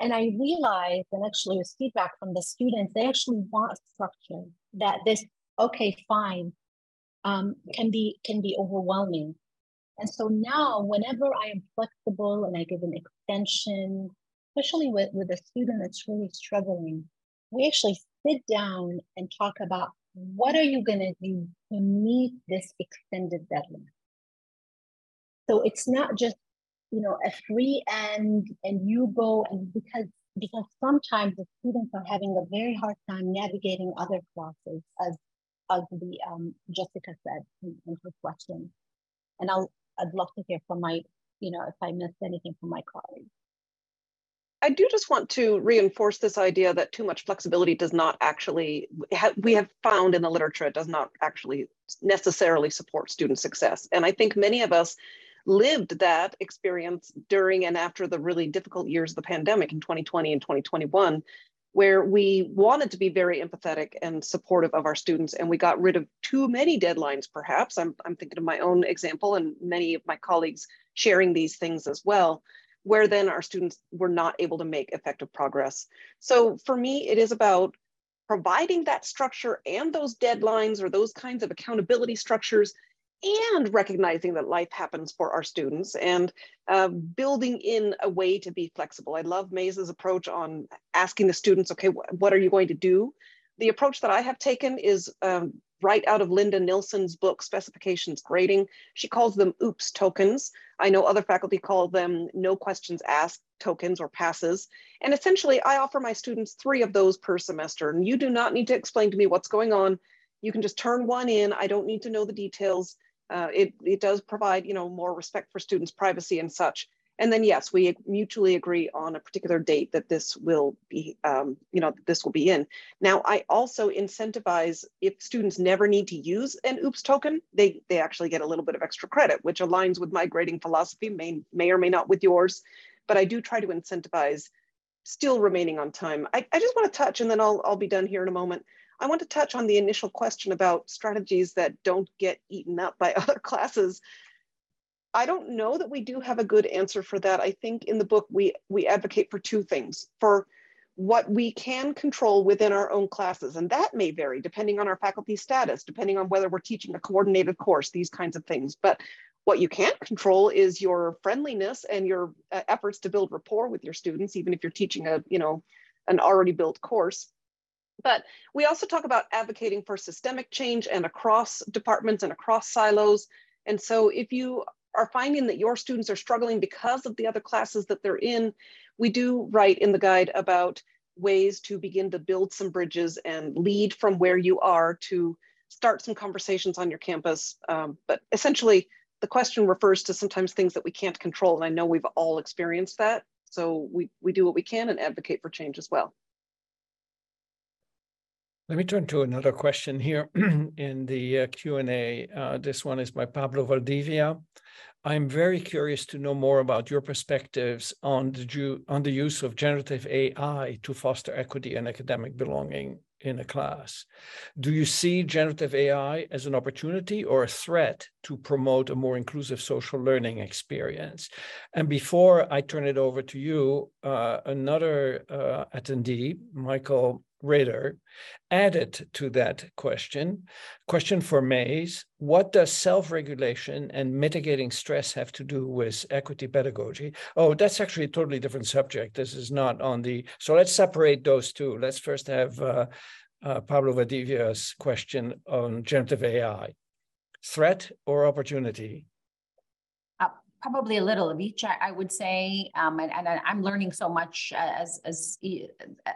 And I realized, and actually, with feedback from the students, they actually want structure. That this okay, fine, um, can be can be overwhelming. And so now, whenever I am flexible and I give an extension, especially with, with a student that's really struggling, we actually sit down and talk about what are you going to do to meet this extended deadline. So it's not just you know a free end and you go and because because sometimes the students are having a very hard time navigating other classes as as the um, Jessica said in, in her question. And I'll I'd love to hear from my, you know, if I missed anything from my colleagues. I do just want to reinforce this idea that too much flexibility does not actually, we have found in the literature, it does not actually necessarily support student success. And I think many of us lived that experience during and after the really difficult years of the pandemic in 2020 and 2021, where we wanted to be very empathetic and supportive of our students and we got rid of too many deadlines perhaps. I'm, I'm thinking of my own example and many of my colleagues sharing these things as well where then our students were not able to make effective progress. So for me it is about providing that structure and those deadlines or those kinds of accountability structures and recognizing that life happens for our students and uh, building in a way to be flexible. I love Mays's approach on asking the students, okay, wh what are you going to do? The approach that I have taken is um, right out of Linda Nilson's book, Specifications Grading. She calls them OOPS tokens. I know other faculty call them no questions asked tokens or passes. And essentially, I offer my students three of those per semester. And you do not need to explain to me what's going on. You can just turn one in. I don't need to know the details. Uh, it, it does provide, you know, more respect for students' privacy and such. And then yes, we mutually agree on a particular date that this will be, um, you know, this will be in. Now, I also incentivize if students never need to use an OOPS token, they, they actually get a little bit of extra credit, which aligns with my grading philosophy, may, may or may not with yours. But I do try to incentivize still remaining on time. I, I just want to touch, and then I'll, I'll be done here in a moment. I want to touch on the initial question about strategies that don't get eaten up by other classes. I don't know that we do have a good answer for that. I think in the book we we advocate for two things. For what we can control within our own classes, and that may vary depending on our faculty status, depending on whether we're teaching a coordinated course, these kinds of things. But what you can't control is your friendliness and your uh, efforts to build rapport with your students, even if you're teaching a, you know, an already built course. But we also talk about advocating for systemic change and across departments and across silos. And so if you are finding that your students are struggling because of the other classes that they're in, we do write in the guide about ways to begin to build some bridges and lead from where you are to start some conversations on your campus. Um, but essentially, the question refers to sometimes things that we can't control. And I know we've all experienced that. So we, we do what we can and advocate for change as well. Let me turn to another question here in the uh, Q&A. Uh, this one is by Pablo Valdivia. I'm very curious to know more about your perspectives on the, on the use of generative AI to foster equity and academic belonging in a class. Do you see generative AI as an opportunity or a threat to promote a more inclusive social learning experience? And before I turn it over to you, uh, another uh, attendee, Michael Ritter added to that question. Question for Mays What does self regulation and mitigating stress have to do with equity pedagogy? Oh, that's actually a totally different subject. This is not on the. So let's separate those two. Let's first have uh, uh, Pablo Valdivia's question on generative AI threat or opportunity? Probably a little of each, I, I would say, um, and, and, I'm learning so much as as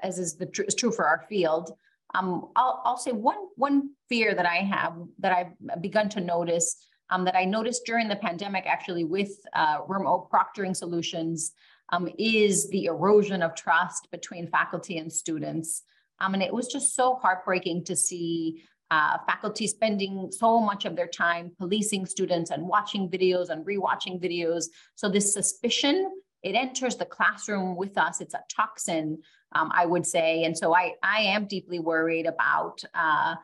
as is the tr- is true for our field. Um, I'll I'll say one one fear that I have that I've begun to notice um, that I noticed during the pandemic, actually with uh, remote proctoring solutions, um, is the erosion of trust between faculty and students. Um, and it was just so heartbreaking to see uh, faculty spending so much of their time policing students and watching videos and rewatching videos. So this suspicion, it enters the classroom with us. It's a toxin, um, I would say. And so I, I am deeply worried about uh,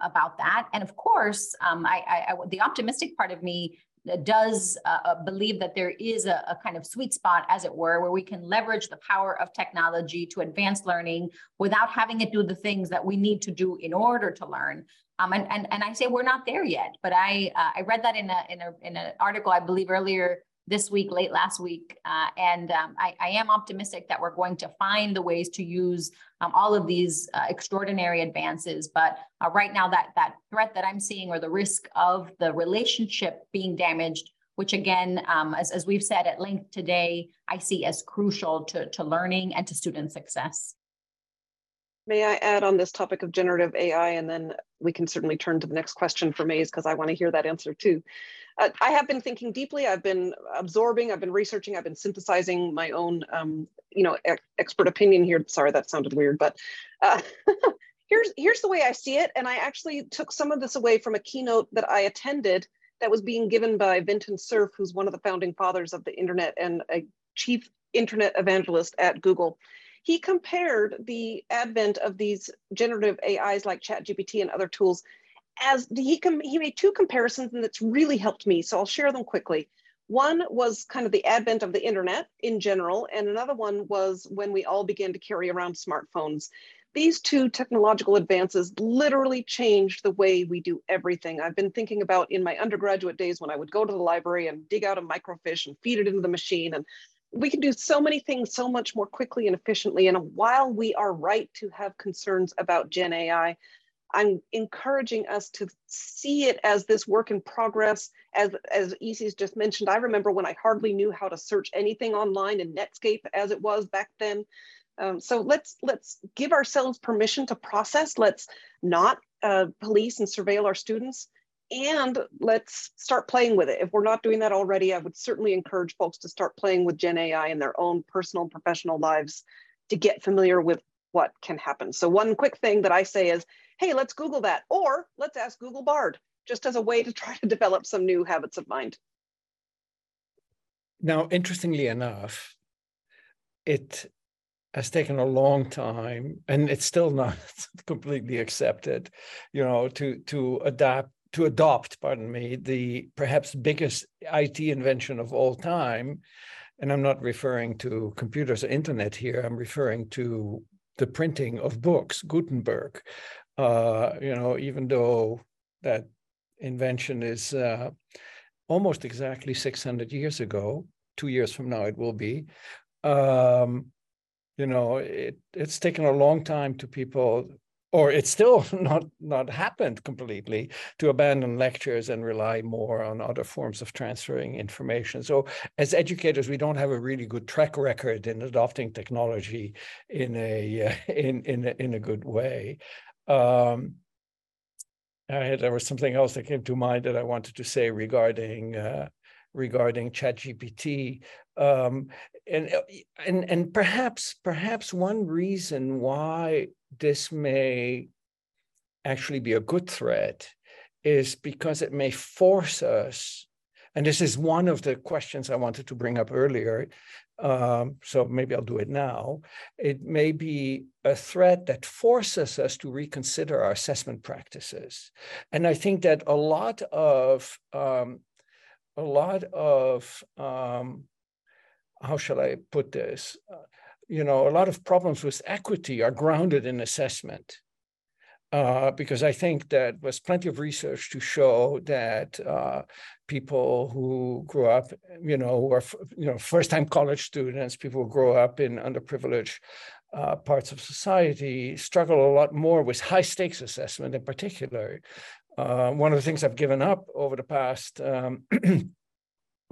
about that. And of course, um, I, I, I, the optimistic part of me does uh, uh, believe that there is a, a, kind of sweet spot, as it were, where we can leverage the power of technology to advance learning without having it do the things that we need to do in order to learn. Um, and, and, and I say we're not there yet, but I uh, I read that in a in a in an article I believe earlier this week, late last week. Uh, and um, I, I, am optimistic that we're going to find the ways to use um, all of these uh, extraordinary advances. But uh, right now, that, that threat that I'm seeing or the risk of the relationship being damaged, which again, um, as, as we've said at length today, I see as crucial to, to learning and to student success. May I add on this topic of generative AI, and then we can certainly turn to the next question for Mays because I want to hear that answer too. Uh, I have been thinking deeply. I've been absorbing. I've been researching. I've been synthesizing my own, um, you know, e expert opinion here. Sorry, that sounded weird, but uh, here's here's the way I see it. And I actually took some of this away from a keynote that I attended that was being given by Vinton Cerf, who's one of the founding fathers of the internet and a chief internet evangelist at Google he compared the advent of these generative AIs like ChatGPT and other tools as he, he made two comparisons and that's really helped me. So I'll share them quickly. One was kind of the advent of the internet in general, and another one was when we all began to carry around smartphones. These two technological advances literally changed the way we do everything. I've been thinking about in my undergraduate days when I would go to the library and dig out a microfiche and feed it into the machine and we can do so many things so much more quickly and efficiently. And while we are right to have concerns about Gen AI, I'm encouraging us to see it as this work in progress. As, as Isis just mentioned, I remember when I hardly knew how to search anything online in Netscape as it was back then. Um, so let's let's give ourselves permission to process. Let's not uh, police and surveil our students and let's start playing with it. If we're not doing that already, I would certainly encourage folks to start playing with Gen AI in their own personal and professional lives to get familiar with what can happen. So one quick thing that I say is, hey, let's Google that, or let's ask Google Bard, just as a way to try to develop some new habits of mind. Now, interestingly enough, it has taken a long time and it's still not completely accepted you know to to adapt to adopt, pardon me, the perhaps biggest IT invention of all time. And I'm not referring to computers or internet here, I'm referring to the printing of books, Gutenberg. Uh, you know, even though that invention is uh, almost exactly 600 years ago, two years from now it will be. Um, you know, it, it's taken a long time to people or it's still not not happened completely to abandon lectures and rely more on other forms of transferring information so as educators we don't have a really good track record in adopting technology in a in in a, in a good way um, I there was something else that came to mind that I wanted to say regarding uh, regarding ChatGPT. Um, and, and, and perhaps, perhaps one reason why this may actually be a good threat is because it may force us and this is one of the questions I wanted to bring up earlier. Um, so maybe I'll do it now. It may be a threat that forces us to reconsider our assessment practices. And I think that a lot of um, a lot of um, how shall I put this? Uh, you know, a lot of problems with equity are grounded in assessment. Uh, because I think that was plenty of research to show that uh, people who grew up, you know, who are you know first-time college students, people who grow up in underprivileged uh, parts of society, struggle a lot more with high-stakes assessment in particular. Uh, one of the things I've given up over the past um,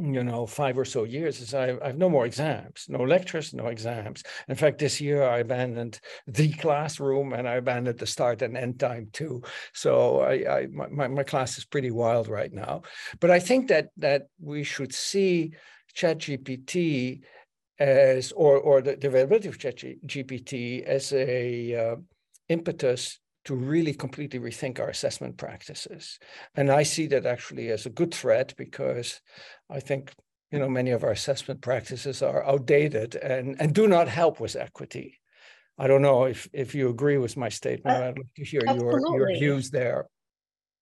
you know, five or so years is I, I have no more exams, no lectures, no exams. In fact, this year I abandoned the classroom and I abandoned the start and end time too. So I, I my, my class is pretty wild right now. But I think that that we should see ChatGPT as or or the, the availability of ChatGPT as a uh, impetus to really completely rethink our assessment practices. And I see that actually as a good threat because I think you know many of our assessment practices are outdated and, and do not help with equity. I don't know if, if you agree with my statement. Uh, I'd like to hear your, your views there.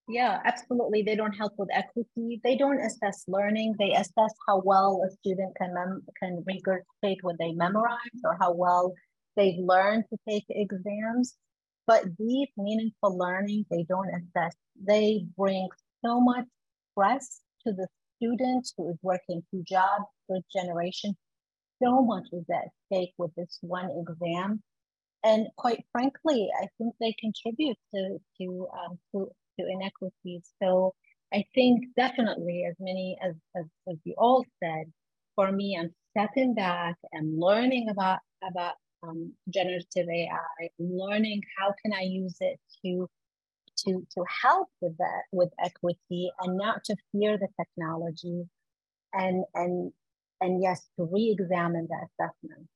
Yeah, absolutely. They don't help with equity. They don't assess learning. They assess how well a student can mem- can regurgitate what they memorize or how well they've learned to take exams. But deep, meaningful learning, they don't assess. They bring so much stress to the student who is working two jobs, good generation. So much is at stake with this one exam. And quite frankly, I think they contribute to to um, to, to inequities. So I think definitely, as many as, as as you all said, for me, I'm stepping back and learning about about um, generative AI, learning how can I use it to to to help with that with equity and not to fear the technology and and and yes to re-examine the assessment.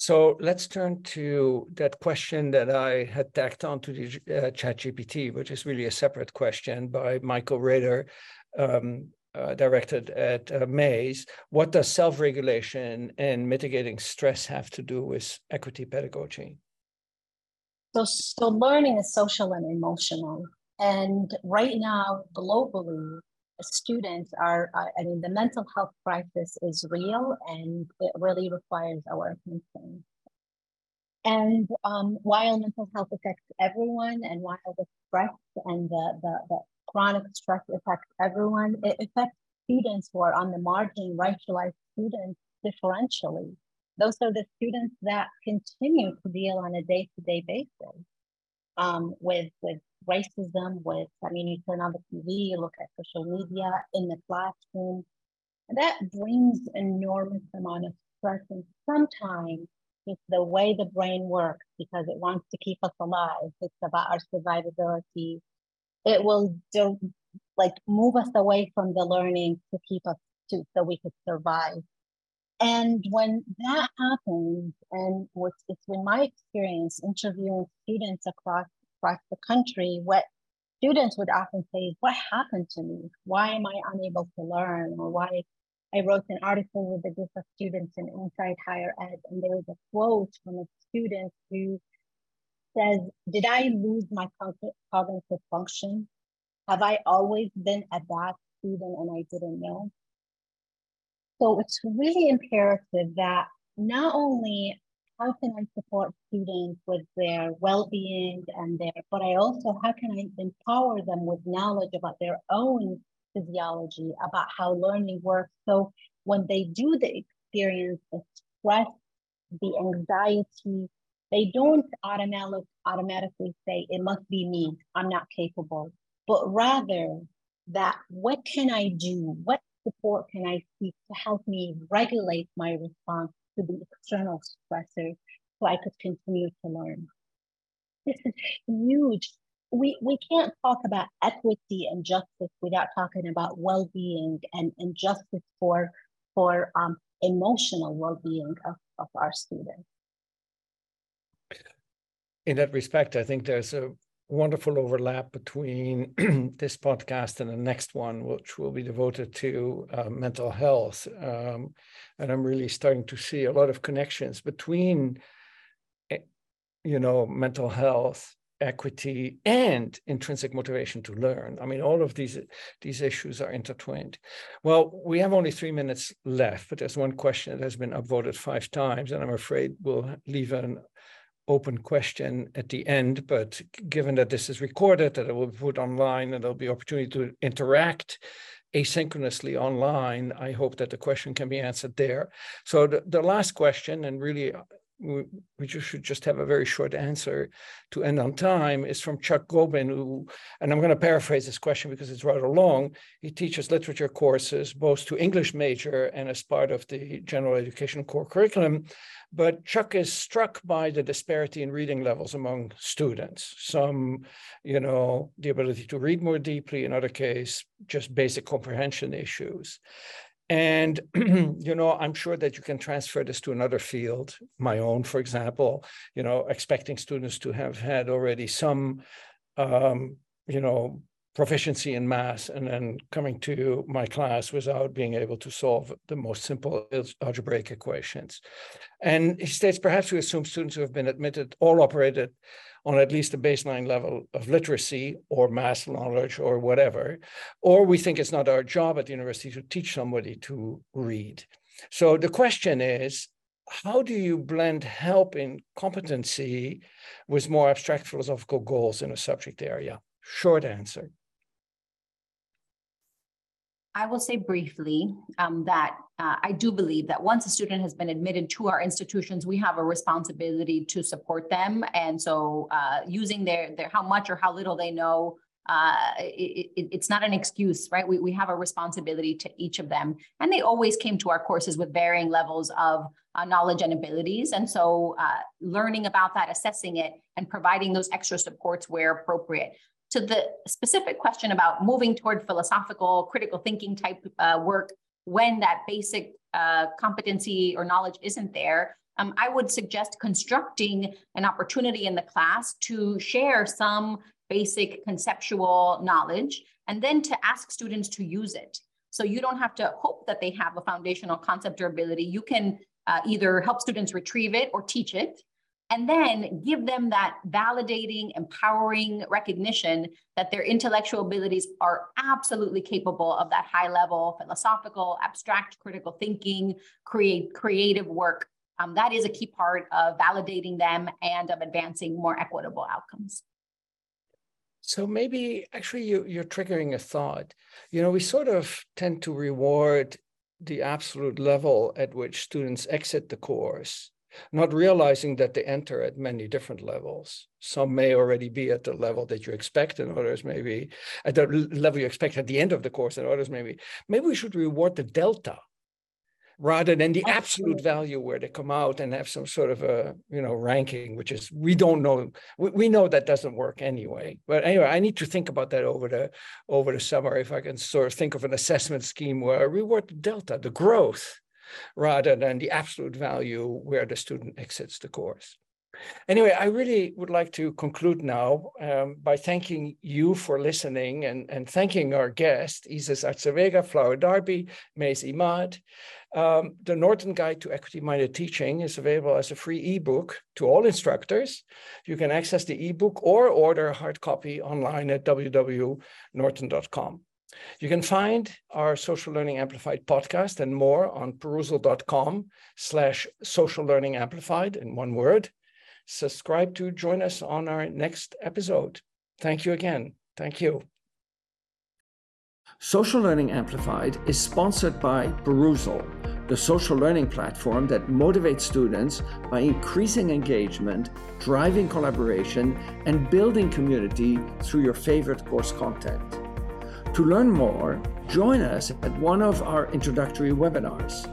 So let's turn to that question that I had tacked on to the uh, ChatGPT, which is really a separate question by Michael Rader, um, uh, directed at uh, Mays. What does self-regulation and mitigating stress have to do with equity pedagogy? So, so learning is social and emotional. And right now, globally, students are, I mean, the mental health crisis is real and it really requires our attention. And um, while mental health affects everyone and while the stress and the, the, the chronic stress affects everyone. It affects students who are on the margin, racialized students differentially. Those are the students that continue to deal on a day-to-day basis um, with, with racism, with, I mean, you turn on the TV, you look at social media in the classroom, that brings enormous amount of stress and sometimes it's the way the brain works because it wants to keep us alive. It's about our survivability it will do, like move us away from the learning to keep us to so we could survive. And when that happens, and what's it's been my experience interviewing students across across the country, what students would often say is, "What happened to me? Why am I unable to learn? Or why?" I wrote an article with a group of students in Inside Higher Ed, and there was a quote from a student who says, Did I lose my cognitive function? Have I always been a bad student and I didn't know? So it's really imperative that not only how can I support students with their well-being and their, but I also how can I empower them with knowledge about their own physiology, about how learning works. So when they do the experience, the stress, the anxiety, they don't automatic, automatically say, it must be me, I'm not capable, but rather that what can I do? What support can I seek to help me regulate my response to the external stressors so I could continue to learn? This is huge we, we can't talk about equity and justice without talking about well-being and, and justice for, for um, emotional well-being of, of our students. In that respect, I think there's a wonderful overlap between this podcast and the next one, which will be devoted to uh, mental health. Um, and I'm really starting to see a lot of connections between, eh, you know, mental health equity and intrinsic motivation to learn. I mean, all of these these issues are intertwined. Well, we have only three minutes left, but there's one question that has been upvoted five times, and I'm afraid we'll leave an open question at the end. But given that this is recorded, that it will be put online, and there'll be opportunity to interact asynchronously online, I hope that the question can be answered there. So the, the last question, and really uh, we, we just should just have a very short answer to end on time is from Chuck Gobin, who, and I'm going to paraphrase this question because it's rather long. He teaches literature courses both to English major and as part of the general education core curriculum. But Chuck is struck by the disparity in reading levels among students. Some, you know, the ability to read more deeply, in other case, just basic comprehension issues. And, you know, I'm sure that you can transfer this to another field, my own, for example, you know, expecting students to have had already some, um, you know, proficiency in math and then coming to my class without being able to solve the most simple algebraic equations. And he states perhaps we assume students who have been admitted all operated on at least a baseline level of literacy or math knowledge or whatever, or we think it's not our job at the university to teach somebody to read. So the question is, how do you blend help in competency with more abstract philosophical goals in a subject area? Short answer. I will say briefly um, that uh, I do believe that once a student has been admitted to our institutions, we have a responsibility to support them. And so uh, using their, their how much or how little they know, uh, it, it, it's not an excuse, right? We, we have a responsibility to each of them. And they always came to our courses with varying levels of uh, knowledge and abilities. And so uh, learning about that, assessing it, and providing those extra supports where appropriate to the specific question about moving toward philosophical, critical thinking type uh, work when that basic uh, competency or knowledge isn't there, um, I would suggest constructing an opportunity in the class to share some basic conceptual knowledge and then to ask students to use it. So you don't have to hope that they have a foundational concept or ability. You can uh, either help students retrieve it or teach it and then give them that validating, empowering recognition that their intellectual abilities are absolutely capable of that high level philosophical, abstract, critical thinking, create creative work. Um, that is a key part of validating them and of advancing more equitable outcomes. So maybe actually you, you're triggering a thought. You know, we sort of tend to reward the absolute level at which students exit the course not realizing that they enter at many different levels. Some may already be at the level that you expect, and others may be at the level you expect at the end of the course, and others maybe. Maybe we should reward the delta rather than the absolute value where they come out and have some sort of a you know ranking which is we don't know we, we know that doesn't work anyway but anyway i need to think about that over the over the summer if i can sort of think of an assessment scheme where I reward the delta the growth rather than the absolute value where the student exits the course. Anyway, I really would like to conclude now um, by thanking you for listening and, and thanking our guest, Isis Artze-Vega, Flower Darby, Mays Imad. Um, the Norton Guide to Equity-Minded Teaching is available as a free ebook to all instructors. You can access the ebook or order a hard copy online at www.norton.com. You can find our Social Learning Amplified podcast and more on perusall.com slash social learning amplified in one word. Subscribe to join us on our next episode. Thank you again. Thank you. Social Learning Amplified is sponsored by Perusall, the social learning platform that motivates students by increasing engagement, driving collaboration, and building community through your favorite course content. To learn more, join us at one of our introductory webinars.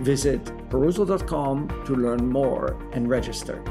Visit perusall.com to learn more and register.